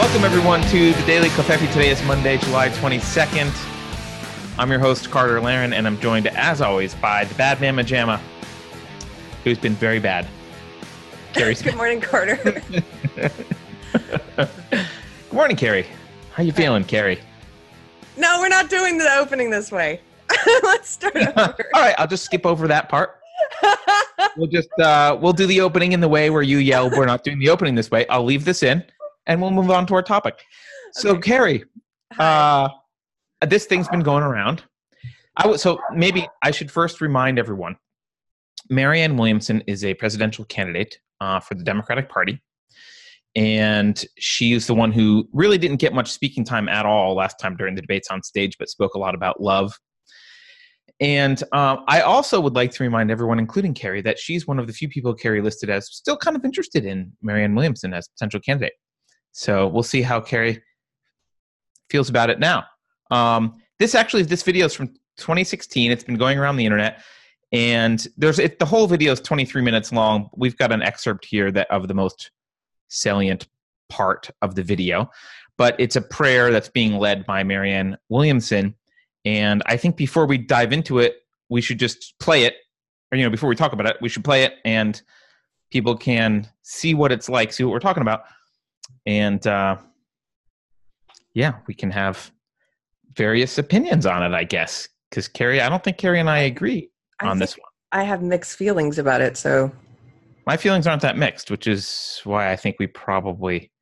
Welcome, everyone, to the Daily Covfefe. Today is Monday, July 22nd. I'm your host, Carter Laren, and I'm joined, as always, by the bad man Majama, who's been very bad. Good morning, Carter. Good morning, Keri. How you feeling, Keri? No, we're not doing the opening this way. Let's start over. All right, I'll just skip over that part. we'll just uh, we'll do the opening in the way where you yell. We're not doing the opening this way. I'll leave this in and we'll move on to our topic. So, okay. Keri, uh, this thing's been going around. I w- so maybe I should first remind everyone Marianne Williamson is a presidential candidate uh, for the Democratic Party. And she is the one who really didn't get much speaking time at all last time during the debates on stage, but spoke a lot about love. And um, I also would like to remind everyone, including Keri, that she's one of the few people Keri listed as still kind of interested in Marianne Williamson as potential candidate. So we'll see how Keri feels about it now. Um, this actually, this video is from 2016. It's been going around the internet, and there's it, the whole video is 23 minutes long. We've got an excerpt here that of the most salient part of the video, but it's a prayer that's being led by Marianne Williamson. And I think before we dive into it, we should just play it, or you know, before we talk about it, we should play it, and people can see what it's like, see what we're talking about and uh, yeah, we can have various opinions on it, I guess. Because Keri, I don't think Keri and I agree I on this one. I have mixed feelings about it, so my feelings aren't that mixed, which is why I think we probably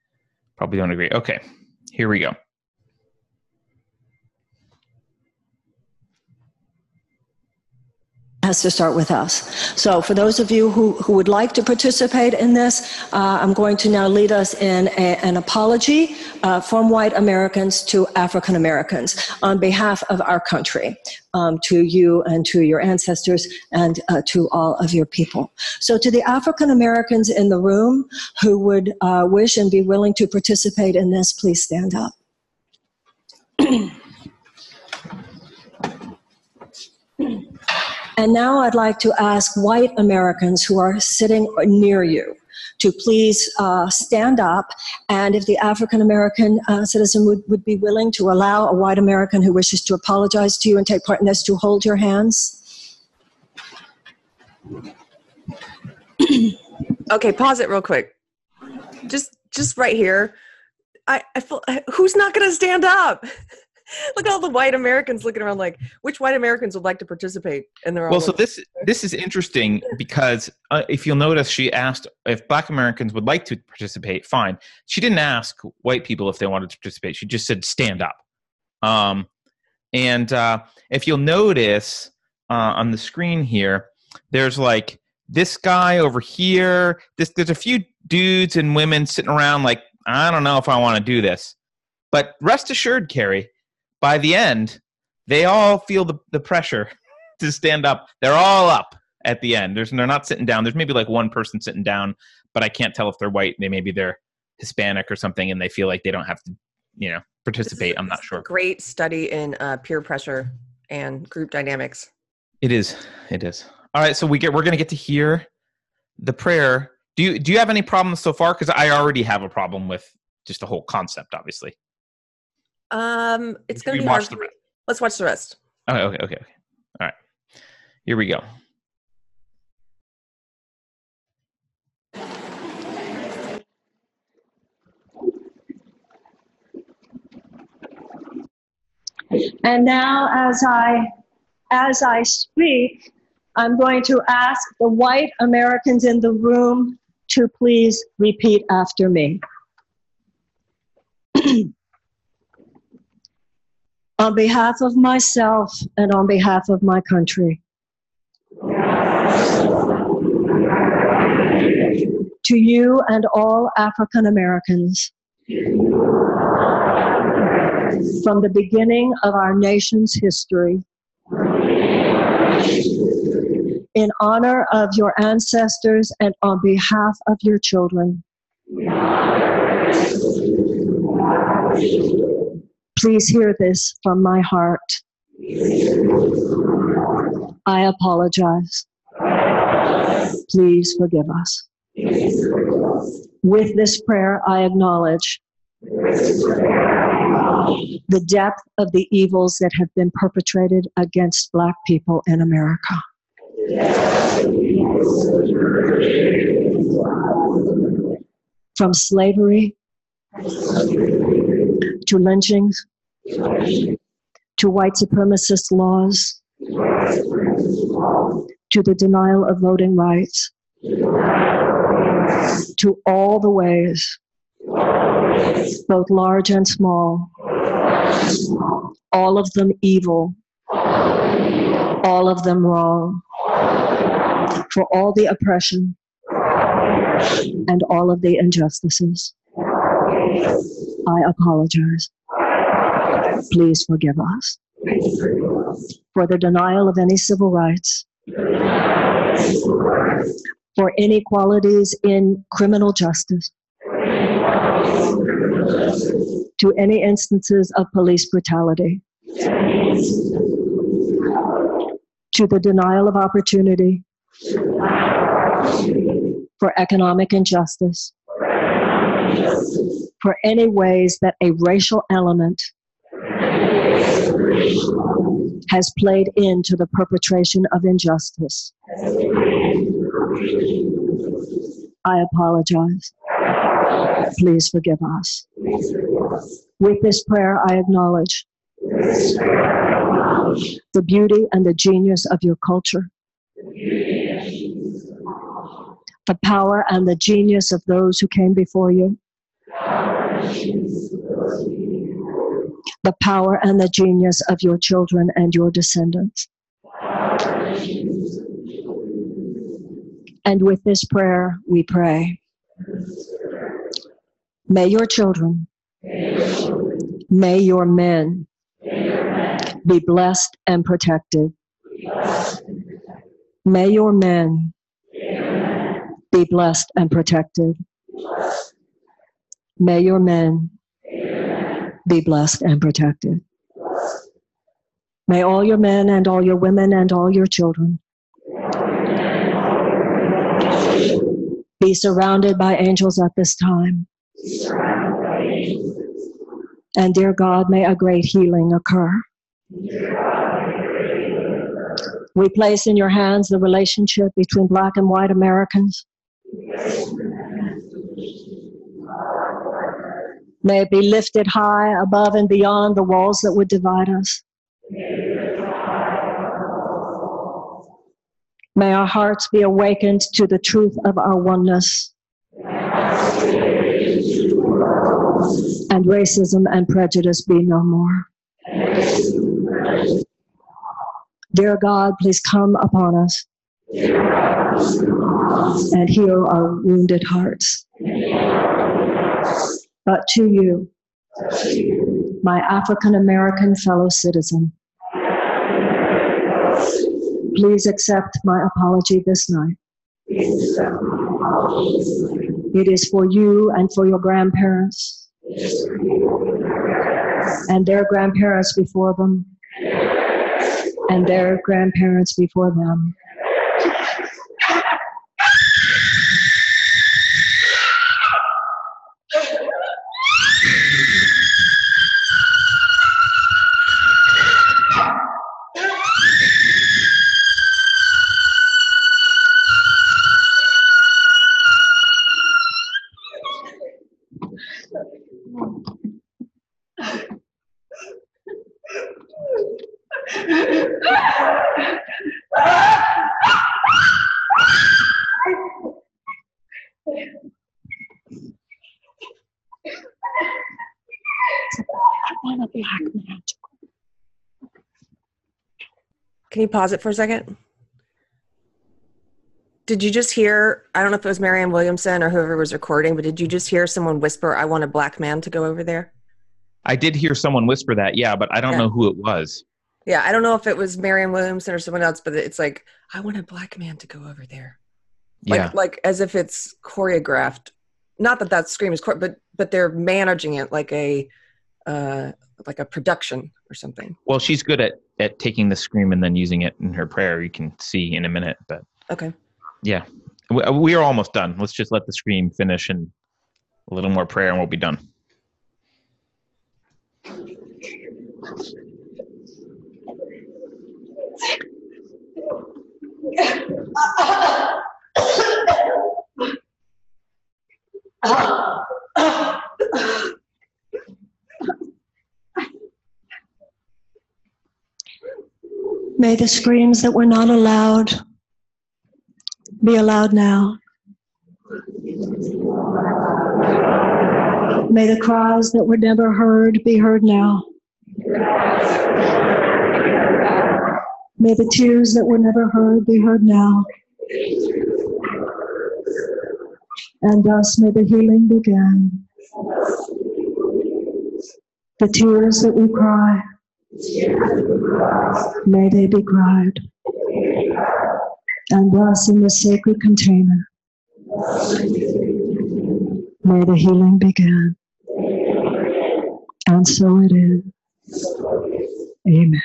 probably don't agree. Okay, here we go. Has to start with us. So, for those of you who, who would like to participate in this, uh, I'm going to now lead us in a, an apology uh, from white Americans to African Americans on behalf of our country, um, to you and to your ancestors and uh, to all of your people. So, to the African Americans in the room who would uh, wish and be willing to participate in this, please stand up. And now I'd like to ask white Americans who are sitting near you to please uh, stand up. And if the African American uh, citizen would, would be willing to allow a white American who wishes to apologize to you and take part in this to hold your hands. okay, pause it real quick. Just just right here. I, I feel who's not going to stand up? Look at all the white Americans looking around like which white Americans would like to participate in the Well, so this this is interesting because uh, if you'll notice she asked if black Americans would like to participate, fine. She didn't ask white people if they wanted to participate. She just said stand up. Um and uh if you'll notice uh on the screen here there's like this guy over here, this there's a few dudes and women sitting around like I don't know if I want to do this. But rest assured, Keri, by the end, they all feel the, the pressure to stand up. They're all up at the end. There's, they're not sitting down. There's maybe like one person sitting down, but I can't tell if they're white. They maybe they're Hispanic or something, and they feel like they don't have to, you know, participate. I'm not sure. Great study in uh, peer pressure and group dynamics. It is. It is. All right. So we get. We're going to get to hear the prayer. Do you do you have any problems so far? Because I already have a problem with just the whole concept, obviously. Um, it's going to be hard. Let's watch the rest. Okay, okay, okay, okay. All right. Here we go. And now, as I as I speak, I'm going to ask the white Americans in the room to please repeat after me. on behalf of myself and on behalf of my country. To you and all African Americans, from the beginning of our nation's history, in honor of your ancestors and on behalf of your children. Please hear this from my heart. I apologize. Please forgive us. With this prayer, I acknowledge the depth of the evils that have been perpetrated against Black people in America. From slavery to lynchings to white supremacist laws to the denial of voting rights to all the ways, both large and small, all of them evil, all of them wrong, for all the oppression and all of the injustices. I apologize. Please forgive us. For the denial of any civil rights, for inequalities in criminal justice, to any instances of police brutality, to the denial of opportunity, for economic injustice, for any ways that a racial element has played into the perpetration of injustice. I apologize. Please forgive us. With this prayer, I acknowledge the beauty and the genius of your culture, the power and the genius of those who came before you, the power and the genius of your children and your descendants. And with this prayer, we pray. May your children, may your men be blessed and protected. May your men be blessed and protected. May your men be blessed and protected. May all your men and all your women and all your children be surrounded by angels at this time. And dear God, may a great healing occur. We place in your hands the relationship between black and white Americans. May it be lifted high above and beyond the walls that would divide us. May our hearts be awakened to the truth of our oneness. And racism and prejudice be no more. Dear God, please come upon us and heal our wounded hearts. But to you, my African American fellow citizen, please accept my apology this night. It is for you and for your grandparents and their grandparents before them and their grandparents before them. Can you pause it for a second? Did you just hear? I don't know if it was Marianne Williamson or whoever was recording, but did you just hear someone whisper, "I want a black man to go over there"? I did hear someone whisper that, yeah, but I don't Yeah. know who it was. Yeah, I don't know if it was Marianne Williamson or someone else, but it's like, "I want a black man to go over there," like yeah. like as if it's choreographed. Not that that scream is, chore- but but they're managing it like a uh, like a production or something. Well, she's good at at taking the scream and then using it in her prayer. You can see in a minute, but okay, yeah, we, uh, we are almost done. Let's just let the scream finish and a little more prayer, and we'll be done. May the screams that were not allowed be allowed now. May the cries that were never heard be heard now. May the tears that were never heard be heard now. And thus may the healing begin. The tears that we cry, may they be cried. And thus in the sacred container, may the healing begin. And so it is. Amen.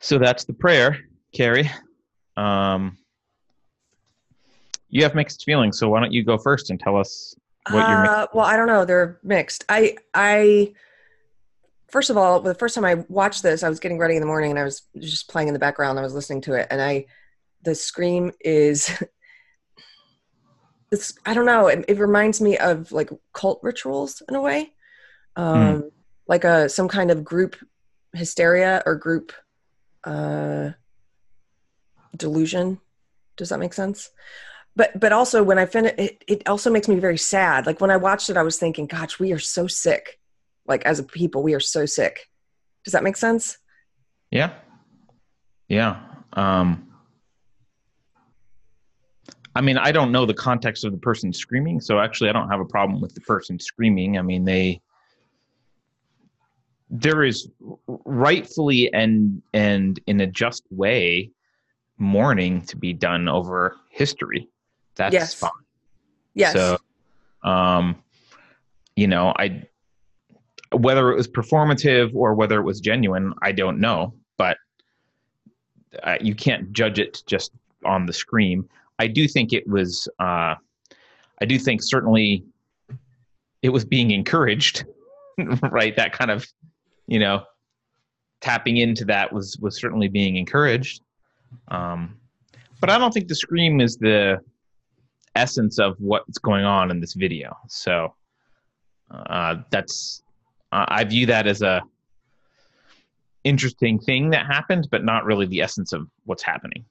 So that's the prayer, Keri. Um, you have mixed feelings, so why don't you go first and tell us what you're. Uh, well, I don't know. They're mixed. I I first of all, the first time I watched this, I was getting ready in the morning and I was just playing in the background. I was listening to it, and I the scream is. It's, I don't know. It, it reminds me of like cult rituals in a way, um, like a some kind of group hysteria or group uh, delusion. Does that make sense? But but also when I finish, it, it also makes me very sad. Like when I watched it, I was thinking, "Gosh, we are so sick. Like as a people, we are so sick." Does that make sense? Yeah. Yeah. Um, I mean, I don't know the context of the person screaming, so actually, I don't have a problem with the person screaming. I mean, they there is rightfully and and in a just way mourning to be done over history. That's Yes. fine. Yes. So, um, you know, I whether it was performative or whether it was genuine, I don't know, but uh, you can't judge it just on the scream. I do think it was. Uh, I do think certainly it was being encouraged, right? That kind of, you know, tapping into that was was certainly being encouraged. Um, but I don't think the scream is the essence of what's going on in this video. So uh, that's uh, I view that as a interesting thing that happened, but not really the essence of what's happening.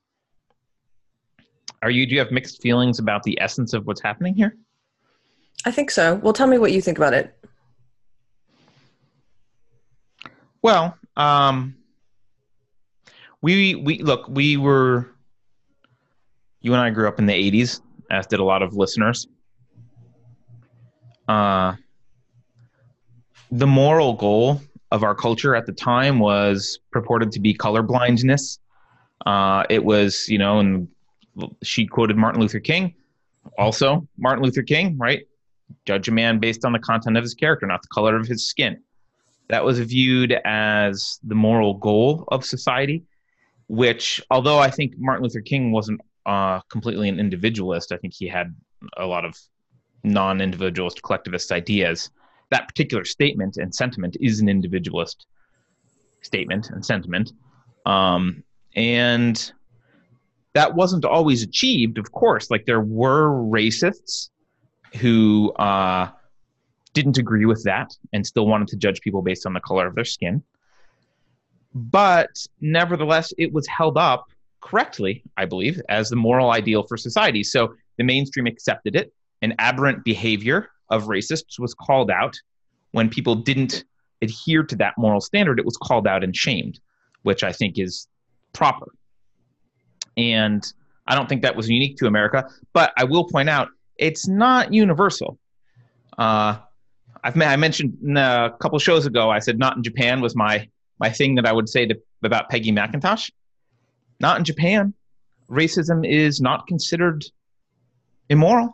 Are you? Do you have mixed feelings about the essence of what's happening here? I think so. Well, tell me what you think about it. Well, um, we we look. We were. You and I grew up in the '80s, as did a lot of listeners. Uh, the moral goal of our culture at the time was purported to be colorblindness. Uh, it was, you know, and she quoted Martin Luther King. Also, Martin Luther King, right? Judge a man based on the content of his character, not the color of his skin. That was viewed as the moral goal of society, which, although I think Martin Luther King wasn't uh, completely an individualist, I think he had a lot of non individualist collectivist ideas. That particular statement and sentiment is an individualist statement and sentiment. Um, and that wasn't always achieved, of course. Like there were racists who uh, didn't agree with that and still wanted to judge people based on the color of their skin. But nevertheless, it was held up correctly, I believe, as the moral ideal for society. So the mainstream accepted it. An aberrant behavior of racists was called out. When people didn't adhere to that moral standard, it was called out and shamed, which I think is proper. And I don't think that was unique to America, but I will point out it's not universal. Uh, I've I mentioned a couple shows ago. I said not in Japan was my my thing that I would say to, about Peggy McIntosh. Not in Japan, racism is not considered immoral.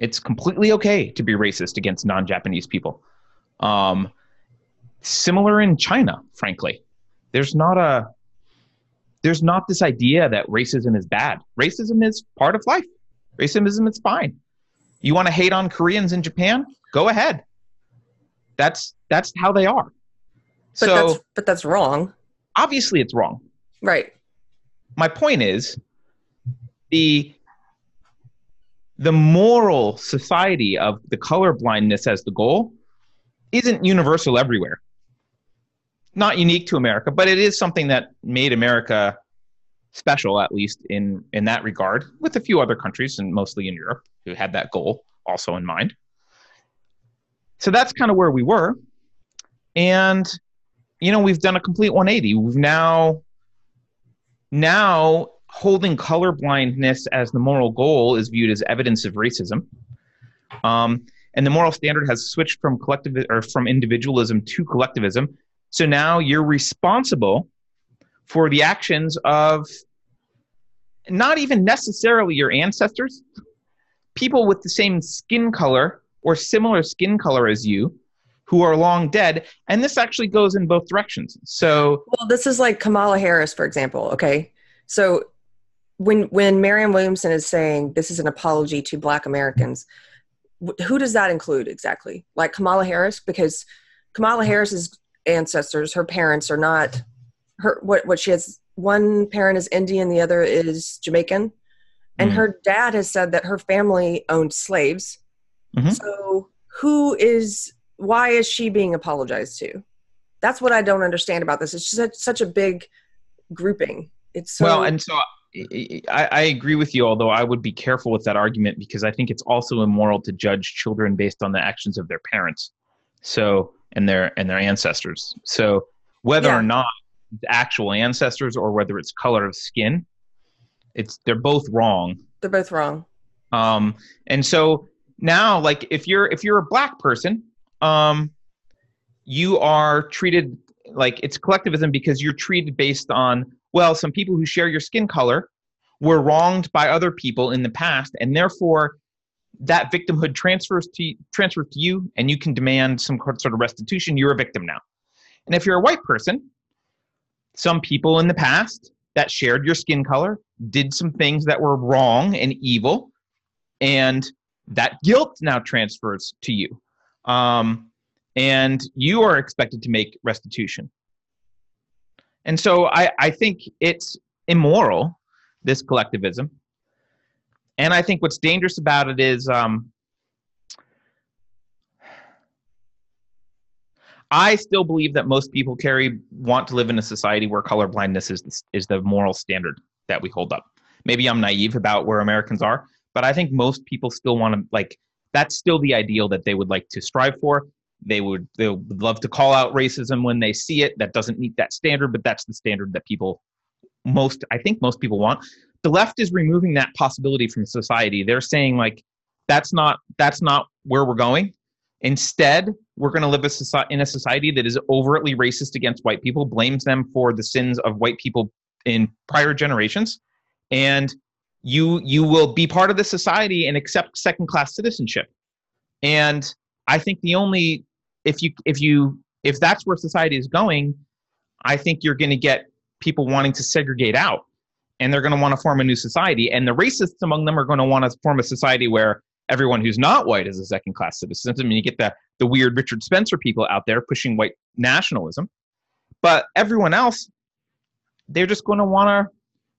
It's completely okay to be racist against non-Japanese people. Um, similar in China, frankly, there's not a there's not this idea that racism is bad. Racism is part of life. Racism is fine. You want to hate on Koreans in Japan? Go ahead. That's that's how they are. But so that's but that's wrong. obviously it's wrong. Right. My point is the the moral society of the color blindness as the goal isn't universal everywhere. Not unique to America, but it is something that made America special, at least in in that regard, with a few other countries and mostly in Europe who had that goal also in mind. So that's kind of where we were, and you know we've done a complete 180. We've now now holding colorblindness as the moral goal is viewed as evidence of racism. Um, and the moral standard has switched from collective or from individualism to collectivism. So now you're responsible for the actions of not even necessarily your ancestors, people with the same skin color or similar skin color as you who are long dead. And this actually goes in both directions. So, well, this is like Kamala Harris, for example. Okay. So when when Marianne Williamson is saying this is an apology to Black Americans, who does that include exactly? Like Kamala Harris, because Kamala Harris's ancestors, her parents are not her. What what she has one parent is Indian, the other is Jamaican, and mm her dad has said that her family owned slaves. Mm-hmm. So who is why is she being apologized to? That's what I don't understand about this. It's just such a big grouping. It's so, well, and so I, I, agree with you, although I would be careful with that argument because I think it's also immoral to judge children based on the actions of their parents, so and their and their ancestors. So whether yeah. or not actual ancestors or whether it's color of skin, it's they're both wrong. They're both wrong. Um, and so now, like if you're if you're a black person, um, you are treated like it's collectivism because you're treated based on well, some people who share your skin color were wronged by other people in the past, and therefore that victimhood transfers to transfers to you, and you can demand some sort of restitution. You're a victim now. And if you're a white person, some people in the past that shared your skin color did some things that were wrong and evil, and that guilt now transfers to you. Um, and you are expected to make restitution. And so I, I think it's immoral, this collectivism. And I think what's dangerous about it is um, I still believe that most people, Keri, want to live in a society where colorblindness is the, is the moral standard that we hold up. Maybe I'm naive about where Americans are, but I think most people still want to like that's still the ideal that they would like to strive for. They would they would love to call out racism when they see it. That doesn't meet that standard, but that's the standard that people most I think most people want. The left is removing that possibility from society. They're saying like that's not that's not where we're going. Instead, we're going to live a society, in a society that is overtly racist against white people, blames them for the sins of white people in prior generations, and you you will be part of the society and accept second class citizenship. And I think the only if you if you if that's where society is going, I think you're going to get people wanting to segregate out, and they're going to want to form a new society. And the racists among them are going to want to form a society where everyone who's not white is a second class citizen. I mean, you get the the weird Richard Spencer people out there pushing white nationalism, but everyone else, they're just going to want to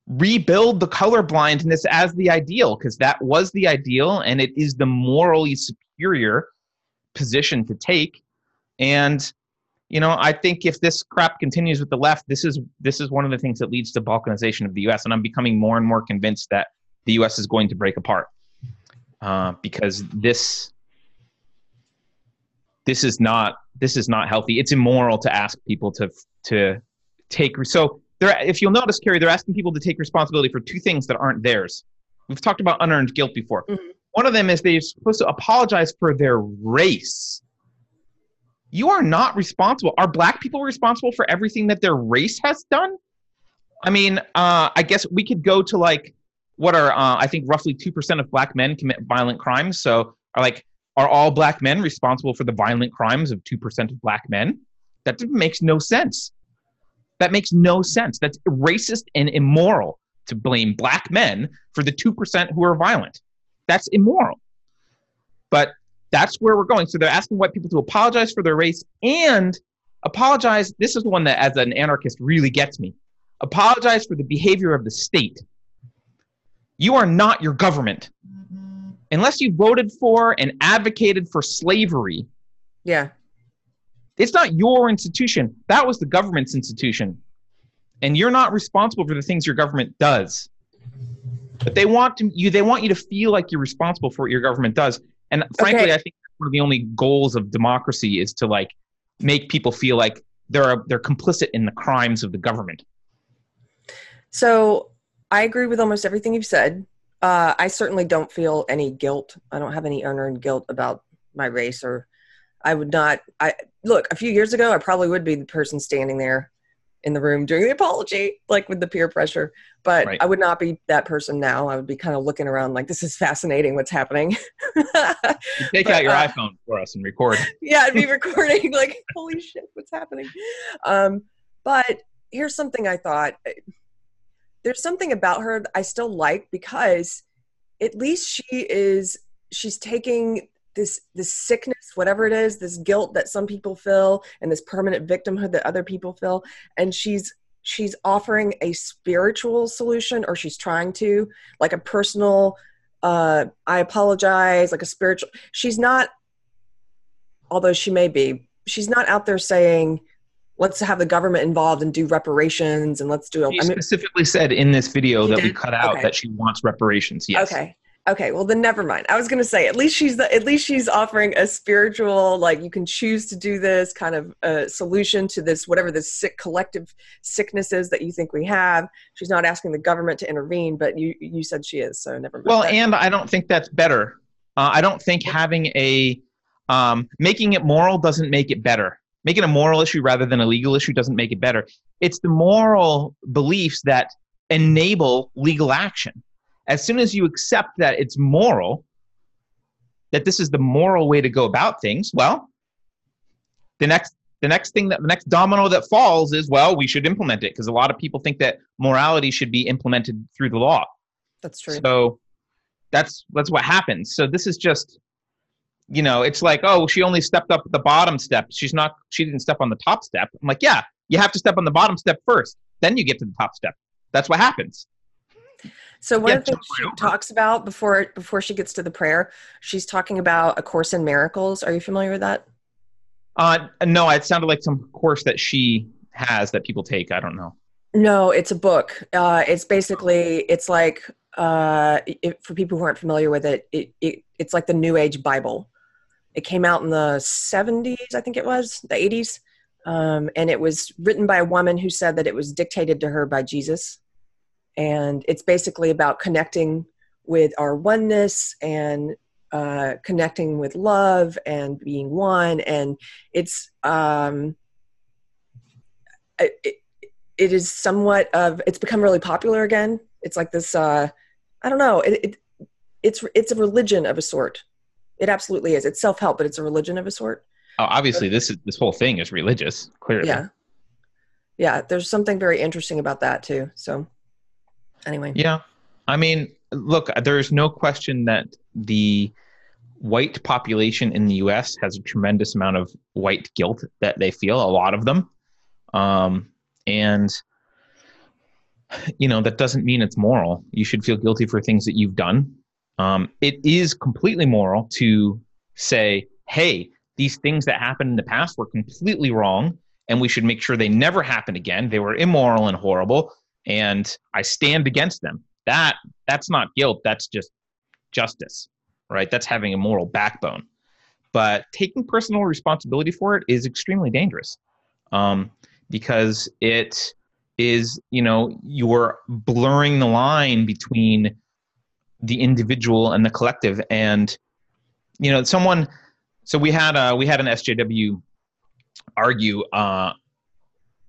rebuild the color blindness as the ideal because that was the ideal and it is the morally superior position to take and you know, I think if this crap continues with the left, this is this is one of the things that leads to balkanization of the U.S. And I'm becoming more and more convinced that the U.S. is going to break apart uh, because this this is not this is not healthy. It's immoral to ask people to to take so. They're, if you'll notice, Keri, they're asking people to take responsibility for two things that aren't theirs. We've talked about unearned guilt before. Mm-hmm. One of them is they're supposed to apologize for their race you are not responsible. Are black people responsible for everything that their race has done? I mean, uh, I guess we could go to like what are uh, I think roughly two percent of black men commit violent crimes. So are like are all black men responsible for the violent crimes of two percent of black men? That makes no sense. That makes no sense. That's racist and immoral to blame black men for the two percent who are violent. That's immoral. But that's where we're going. So they're asking white people to apologize for their race and apologize. This is the one that, as an anarchist, really gets me. apologize for the behavior of the state. You are not your government. Mm-hmm. Unless you voted for and advocated for slavery, Yeah. It's not your institution. That was the government's institution. And you're not responsible for the things your government does. But they want to you they want you to feel like you're responsible for what your government does. And frankly, Okay. I think one of the only goals of democracy is to like make people feel like they're they're complicit in the crimes of the government. So I agree with almost everything you've said. Uh, I certainly don't feel any guilt. I don't have any unearned guilt about my race, or I would not. I look a few years ago, I probably would be the person standing there in the room doing the apology, like with the peer pressure. But Right. I would not be that person now. I would be kind of looking around like, this is fascinating. What's happening? You take But, out your uh, iPhone for us and record. yeah, I'd be recording like, holy shit, what's happening? Um, but here's something I thought. There's something about her I still like because at least she is she's taking this this sickness, whatever it is, this guilt that some people feel and this permanent victimhood that other people feel, and she's she's offering a spiritual solution or she's trying to like a personal uh i apologize like a spiritual she's not although she may be, she's not out there saying, let's have the government involved and do reparations and let's do She I mean, specifically said in this video that we cut out Okay. that she wants reparations. Yes. okay. Okay, well then never mind. I was gonna say at least she's the, at least she's offering a spiritual like you can choose to do this kind of uh, solution to this whatever this sick collective sicknesses that you think we have. She's not asking the government to intervene, but you you said she is, so never mind. Well, That- and I don't think that's better. Uh, I don't think having a um, making it moral doesn't make it better. Making a moral issue rather than a legal issue doesn't make it better. It's the moral beliefs that enable legal action. As soon as you accept that it's moral, that this is the moral way to go about things, well, the next the next thing that the next domino that falls is well, we should implement it because a lot of people think that morality should be implemented through the law. that's true. So that's that's what happens. So this is just you know, it's like, oh, she only stepped up the bottom step. She's not she didn't step on the top step. I'm like, yeah, you have to step on the bottom step first. Then you get to the top step. That's what happens. So one Yeah, of the things she over. talks about before before she gets to the prayer, she's talking about a course in miracles. Are you familiar with that? Uh no, it sounded like some course that she has that people take. I don't know. No, it's a book. Uh, it's basically it's like uh, it, for people who aren't familiar with it, it, it, it's like the New Age Bible. It came out in the 70s, I think it was, the 80s. Um, and it was written by a woman who said that it was dictated to her by Jesus. And it's basically about connecting with our oneness and uh, connecting with love and being one. And it's, um, it, it, is somewhat of, it's become really popular again. It's like this, uh, I don't know, it, it, it's, it's a religion of a sort. It absolutely is. It's self help, but it's a religion of a sort. Oh, obviously this is this whole thing is religious, clearly. Yeah. Yeah. There's something very interesting about that too. So, anyway. Yeah. I mean, look, there's no question that the white population in the US has a tremendous amount of white guilt that they feel, a lot of them. Um, and, you know, that doesn't mean it's moral. You should feel guilty for things that you've done. Um, it is completely moral to say, hey, these things that happened in the past were completely wrong, and we should make sure they never happen again. They were immoral and horrible, and I stand against them. That that's not guilt. That's just justice, right? That's having a moral backbone. But taking personal responsibility for it is extremely dangerous, um, because it is, you know, you're blurring the line between the individual and the collective, and you know, someone. So we had uh, we had an SJW argue uh,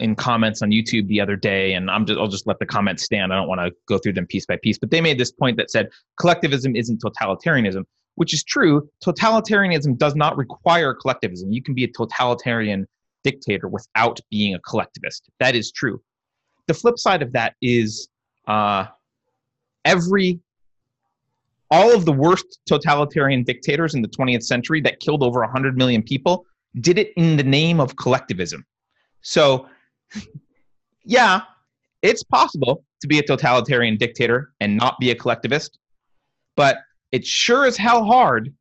in comments on YouTube the other day, and I'm just I'll just let the comments stand. I don't want to go through them piece by piece, but they made this point that said collectivism isn't totalitarianism, which is true. Totalitarianism does not require collectivism. You can be a totalitarian dictator without being a collectivist. That is true. The flip side of that is uh, every all of the worst totalitarian dictators in the 20th century that killed over 100 million people did it in the name of collectivism. So, yeah, it's possible to be a totalitarian dictator and not be a collectivist, but it's sure as hell hard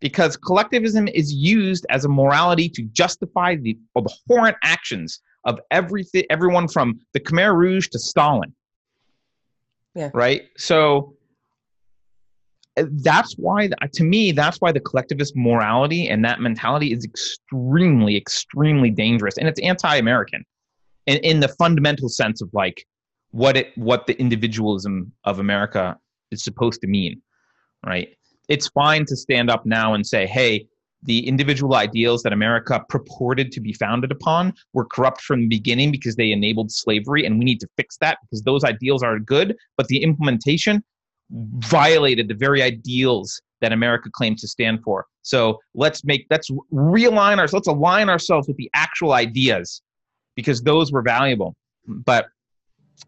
because collectivism is used as a morality to justify the abhorrent actions of everything, everyone from the Khmer Rouge to Stalin. Yeah. Right. So that's why, to me, that's why the collectivist morality and that mentality is extremely, extremely dangerous, and it's anti-American, in, in the fundamental sense of like what it, what the individualism of America is supposed to mean, right? It's fine to stand up now and say, "Hey, the individual ideals that America purported to be founded upon were corrupt from the beginning because they enabled slavery, and we need to fix that because those ideals are good, but the implementation violated the very ideals that America claims to stand for. So let's make let's realign ourselves, let's align ourselves with the actual ideas because those were valuable. But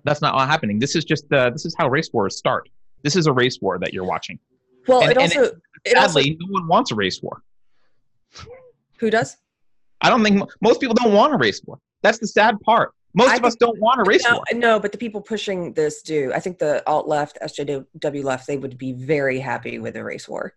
that's not all happening. This is just uh, this is how race wars start. This is a race war that you're watching. Well, And- it also it Sadly, also no one wants a race war. who does? I don't think most people don't want a race war. That's the sad part. Most I of us don't want a race no, war. no, but the people pushing this do. I think the alt left, SJW left, they would be very happy with a race war.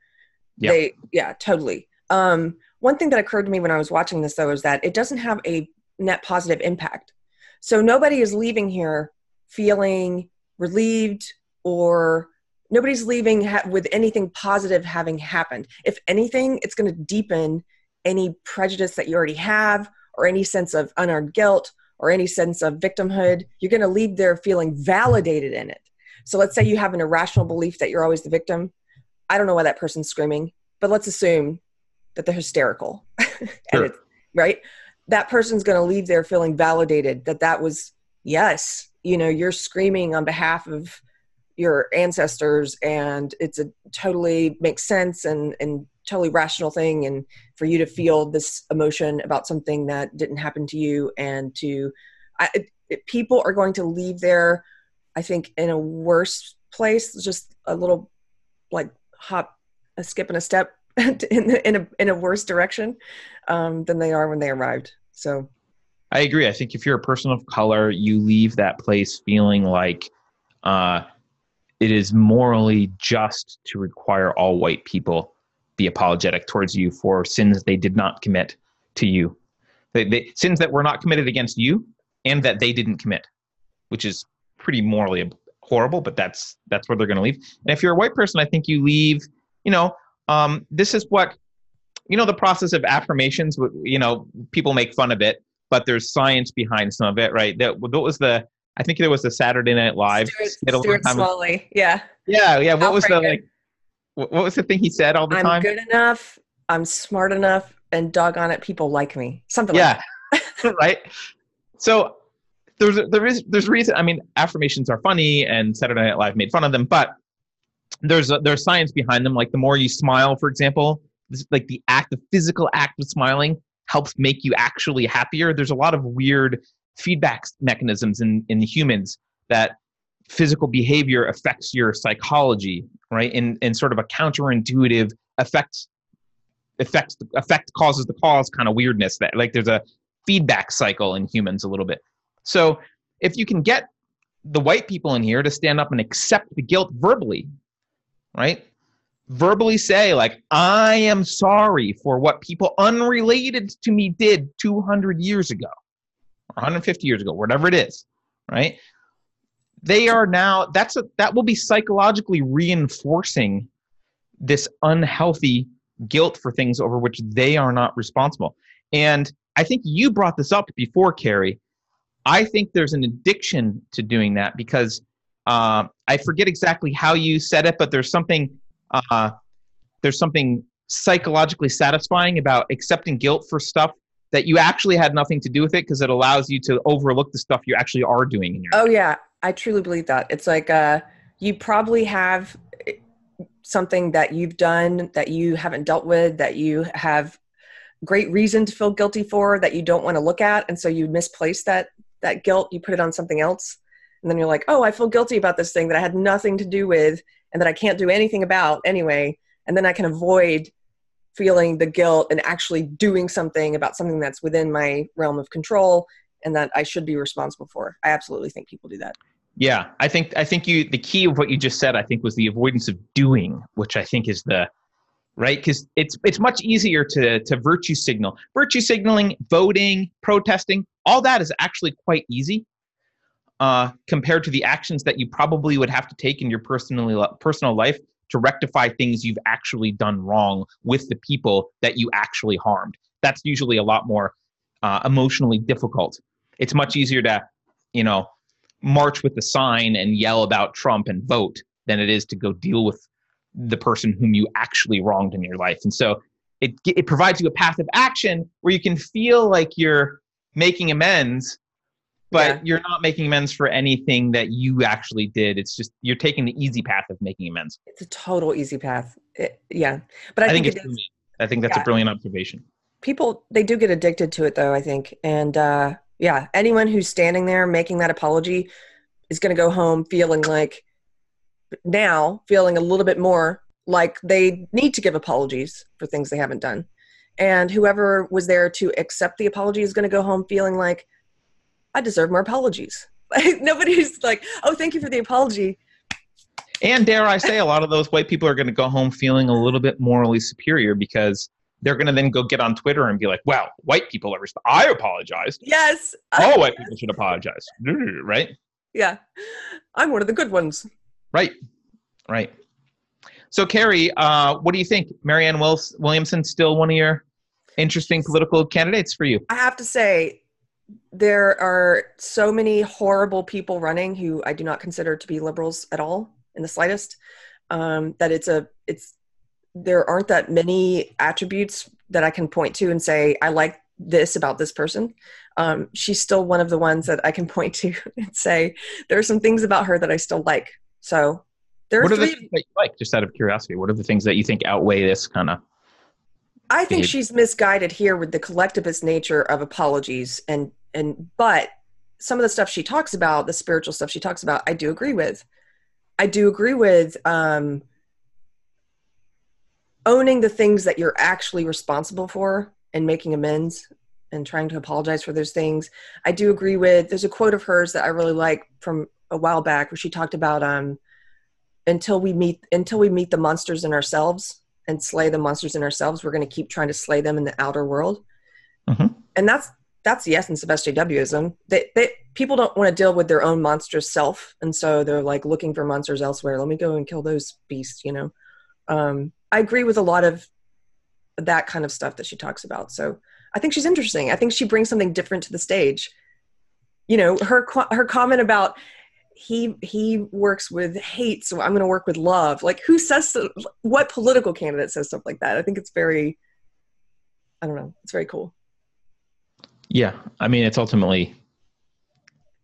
Yeah. They, yeah, totally. Um, one thing that occurred to me when I was watching this though is that it doesn't have a net positive impact. So nobody is leaving here feeling relieved or nobody's leaving ha- with anything positive having happened. If anything, it's going to deepen any prejudice that you already have or any sense of unearned guilt or any sense of victimhood. You're going to leave there feeling validated in it. So let's say you have an irrational belief that you're always the victim. I don't know why that person's screaming, but let's assume that they're hysterical. and Sure. it's, right? That person's going to leave there feeling validated that that was, yes, you know, you're screaming on behalf of your ancestors and it's a totally makes sense and, and totally rational thing. And for you to feel this emotion about something that didn't happen to you and to, I, it, people are going to leave there, I think, in a worse place, just a little like hop, a skip and a step in, in a in a worse direction um, than they are when they arrived. So I agree. I think if you're a person of color, you leave that place feeling like uh, it is morally just to require all white people be apologetic towards you for sins they did not commit to you, they, they, sins that were not committed against you and that they didn't commit, which is pretty morally horrible. But that's that's where they're going to leave. And if you're a white person, I think you leave. You know, um, this is what you know the process of affirmations. You know, people make fun of it but there's science behind some of it, right? That what was the I think there was the Saturday Night Live Stuart, skit a long Stuart Smalley, yeah, Yeah, yeah. What was the like? What was the thing he said all the time? I'm good enough, I'm smart enough, and doggone it, people like me. Something like Yeah, right. So there's there is there's reason. I mean, affirmations are funny, and Saturday Night Live made fun of them, but there's a, there's science behind them. Like the more you smile, for example, like the act, the physical act of smiling helps make you actually happier. There's a lot of weird feedback mechanisms in in humans that physical behavior affects your psychology, right? In in sort of a counterintuitive effect affects effect causes the cause kind of weirdness that like there's a feedback cycle in humans a little bit. So if you can get the white people in here to stand up and accept the guilt verbally, right? Verbally say, like, I am sorry for what people unrelated to me did 200 years ago or 150 years ago, whatever it is, right? They are now, that's a, that will be psychologically reinforcing this unhealthy guilt for things over which they are not responsible. And I think you brought this up before, Keri. I think there's an addiction to doing that because uh, I forget exactly how you said it, but there's something uh, there's something psychologically satisfying about accepting guilt for stuff that you actually had nothing to do with it because it allows you to overlook the stuff you actually are doing in your Oh yeah, I truly believe that. It's like uh, you probably have eh, something that you've done that you haven't dealt with that you have great reason to feel guilty for that you don't want to look at, and so you misplace that that guilt. You put it on something else, and then you're like, oh, I feel guilty about this thing that I had nothing to do with and that I can't do anything about anyway, and then I can avoid feeling the guilt and actually doing something about something that's within my realm of control and that I should be responsible for. I absolutely think people do that. Yeah, I think I think you the key of what you just said I think was the avoidance of doing, which I think is the right because it's it's much easier to to virtue signal. Virtue signaling, voting, protesting, all that is actually quite easy uh, compared to the actions that you probably would have to take in your personally personal life to rectify things you've actually done wrong with the people that you actually harmed. That's usually a lot more uh, emotionally difficult. It's much easier to, you know, march with the sign and yell about Trump and vote than it is to go deal with the person whom you actually wronged in your life. And so it it provides you a path of action where you can feel like you're making amends but yeah. you're not making amends for anything that you actually did. It's just you're taking the easy path of making amends. It's a total easy path. It, yeah, but I, I think, think, it's. I think that's yeah. a brilliant observation. People they do get addicted to it though. I think, and uh, yeah, anyone who's standing there making that apology is going to go home feeling like now feeling a little bit more like they need to give apologies for things they haven't done. And whoever was there to accept the apology is going to go home feeling like I deserve more apologies. Like nobody's like, oh, thank you for the apology. And dare I say, a lot of those white people are going to go home feeling a little bit morally superior because they're going to then go get on Twitter and be like, well, white people are, resp- I apologized. Yes. All white people should apologize. Right? Yeah. I'm one of the good ones. Right. Right. So, Keri, uh, what do you think? Marianne Williamson still one of your interesting political candidates for you? I have to say, there are so many horrible people running who I do not consider to be liberals at all in the slightest. Um, that it's a it's there aren't that many attributes that I can point to and say I like this about this person. Um, she's still one of the ones that I can point to and say there are some things about her that I still like. So there what are, are the things that you like? Just out of curiosity, what are the things that you think outweigh this kind of? I think she's misguided here with the collectivist nature of apologies and and but some of the stuff she talks about the spiritual stuff she talks about i do agree with. I do agree with um owning the things that you're actually responsible for and making amends and trying to apologize for those things. I do agree with there's a quote of hers that i really like from a while back where she talked about um until we meet until we meet the monsters in ourselves and slay the monsters in ourselves we're going to keep trying to slay them in the outer world. Mm-hmm. and that's that's the essence of SJWism. They, they people don't want to deal with their own monstrous self, and so they're like looking for monsters elsewhere. Let me go and kill those beasts. You know, um, I agree with a lot of that kind of stuff that she talks about. So I think she's interesting. I think she brings something different to the stage. You know, her her comment about he he works with hate, so I'm going to work with love. Like, who says what political candidate says stuff like that? I think it's very, I don't know, it's very cool. Yeah, I mean, it's ultimately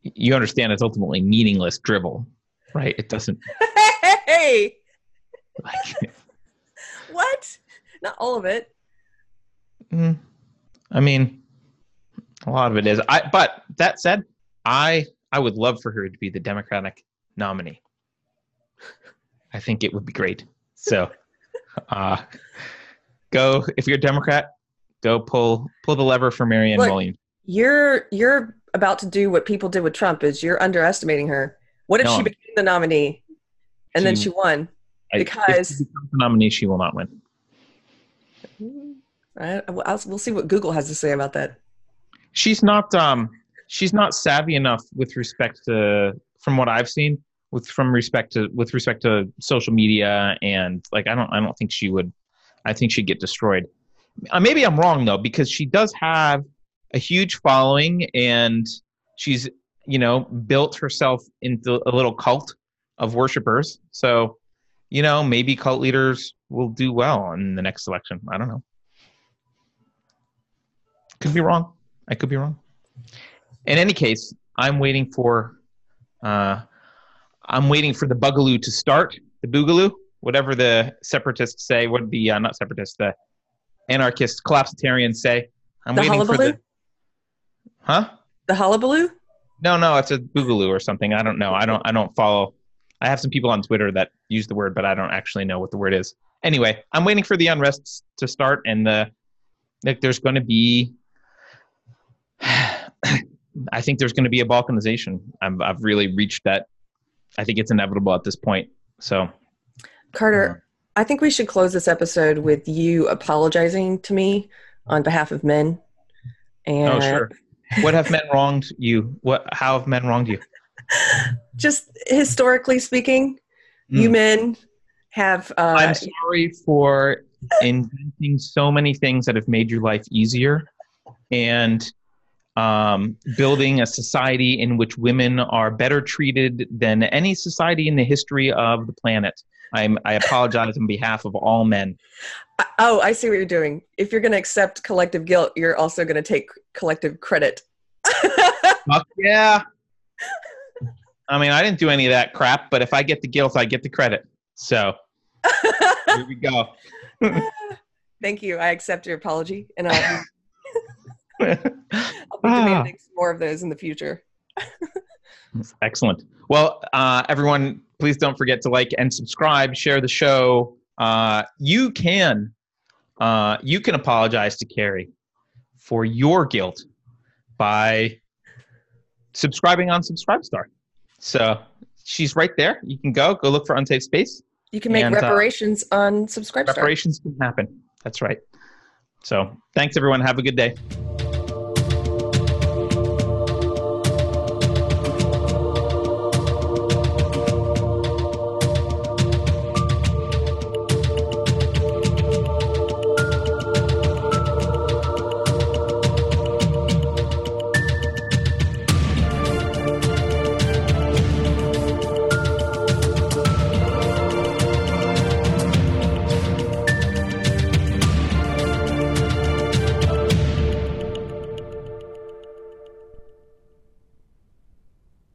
you understand it's ultimately meaningless drivel, right? It doesn't. Hey. Like, what? Not all of it. Mm, I mean, a lot of it is. I. But that said, I I would love for her to be the Democratic nominee. I think it would be great. So, uh, go if you're a Democrat, Go pull pull the lever for Marianne Look, Williams. You're you're about to do what people did with Trump. Is you're underestimating her. What if no, she became the nominee and she, then she won? Because if she the nominee, she will not win. I, I'll, we'll see what Google has to say about that. She's not um she's not savvy enough with respect to from what I've seen with from respect to with respect to social media and like I don't I don't think she would I think she'd get destroyed. Uh, maybe I'm wrong though, because she does have a huge following and she's, you know, built herself into a little cult of worshipers. So, you know, maybe cult leaders will do well in the next election. I don't know. Could be wrong. I could be wrong. In any case, I'm waiting for uh, I'm waiting for the bugaloo to start, the boogaloo, whatever the separatists say would be uh, not separatists, the anarchist collapsitarians say. I'm the waiting hullabaloo? for the. Huh? The hullabaloo? No, no, it's a boogaloo or something. I don't know. I don't. I don't follow. I have some people on Twitter that use the word, but I don't actually know what the word is. Anyway, I'm waiting for the unrest to start, and the like. There's going to be I think there's going to be a balkanization. I'm, I've really reached that. I think it's inevitable at this point. So, Carter, I think we should close this episode with you apologizing to me on behalf of men. And oh sure. What have men wronged you? What? How have men wronged you? just historically speaking, you Mm. men have. Uh, I'm sorry for inventing so many things that have made your life easier and um, building a society in which women are better treated than any society in the history of the planet. I'm, I apologize on behalf of all men. oh, I see what you're doing. If you're going to accept collective guilt, you're also going to take collective credit. Fuck yeah. I mean, I didn't do any of that crap, but if I get the guilt, I get the credit. So here we go. Thank you. I accept your apology, and I'll, I'll be Ah. demanding some more of those in the future. Excellent. Well, uh, everyone, please don't forget to like and subscribe, share the show. Uh, you can, uh, you can apologize to Keri for your guilt by subscribing on Subscribestar. So she's right there. You can go, go look for Unsafe Space. You can make And, uh, reparations on Subscribe. Star. Reparations can happen. That's right. So thanks, everyone. Have a good day.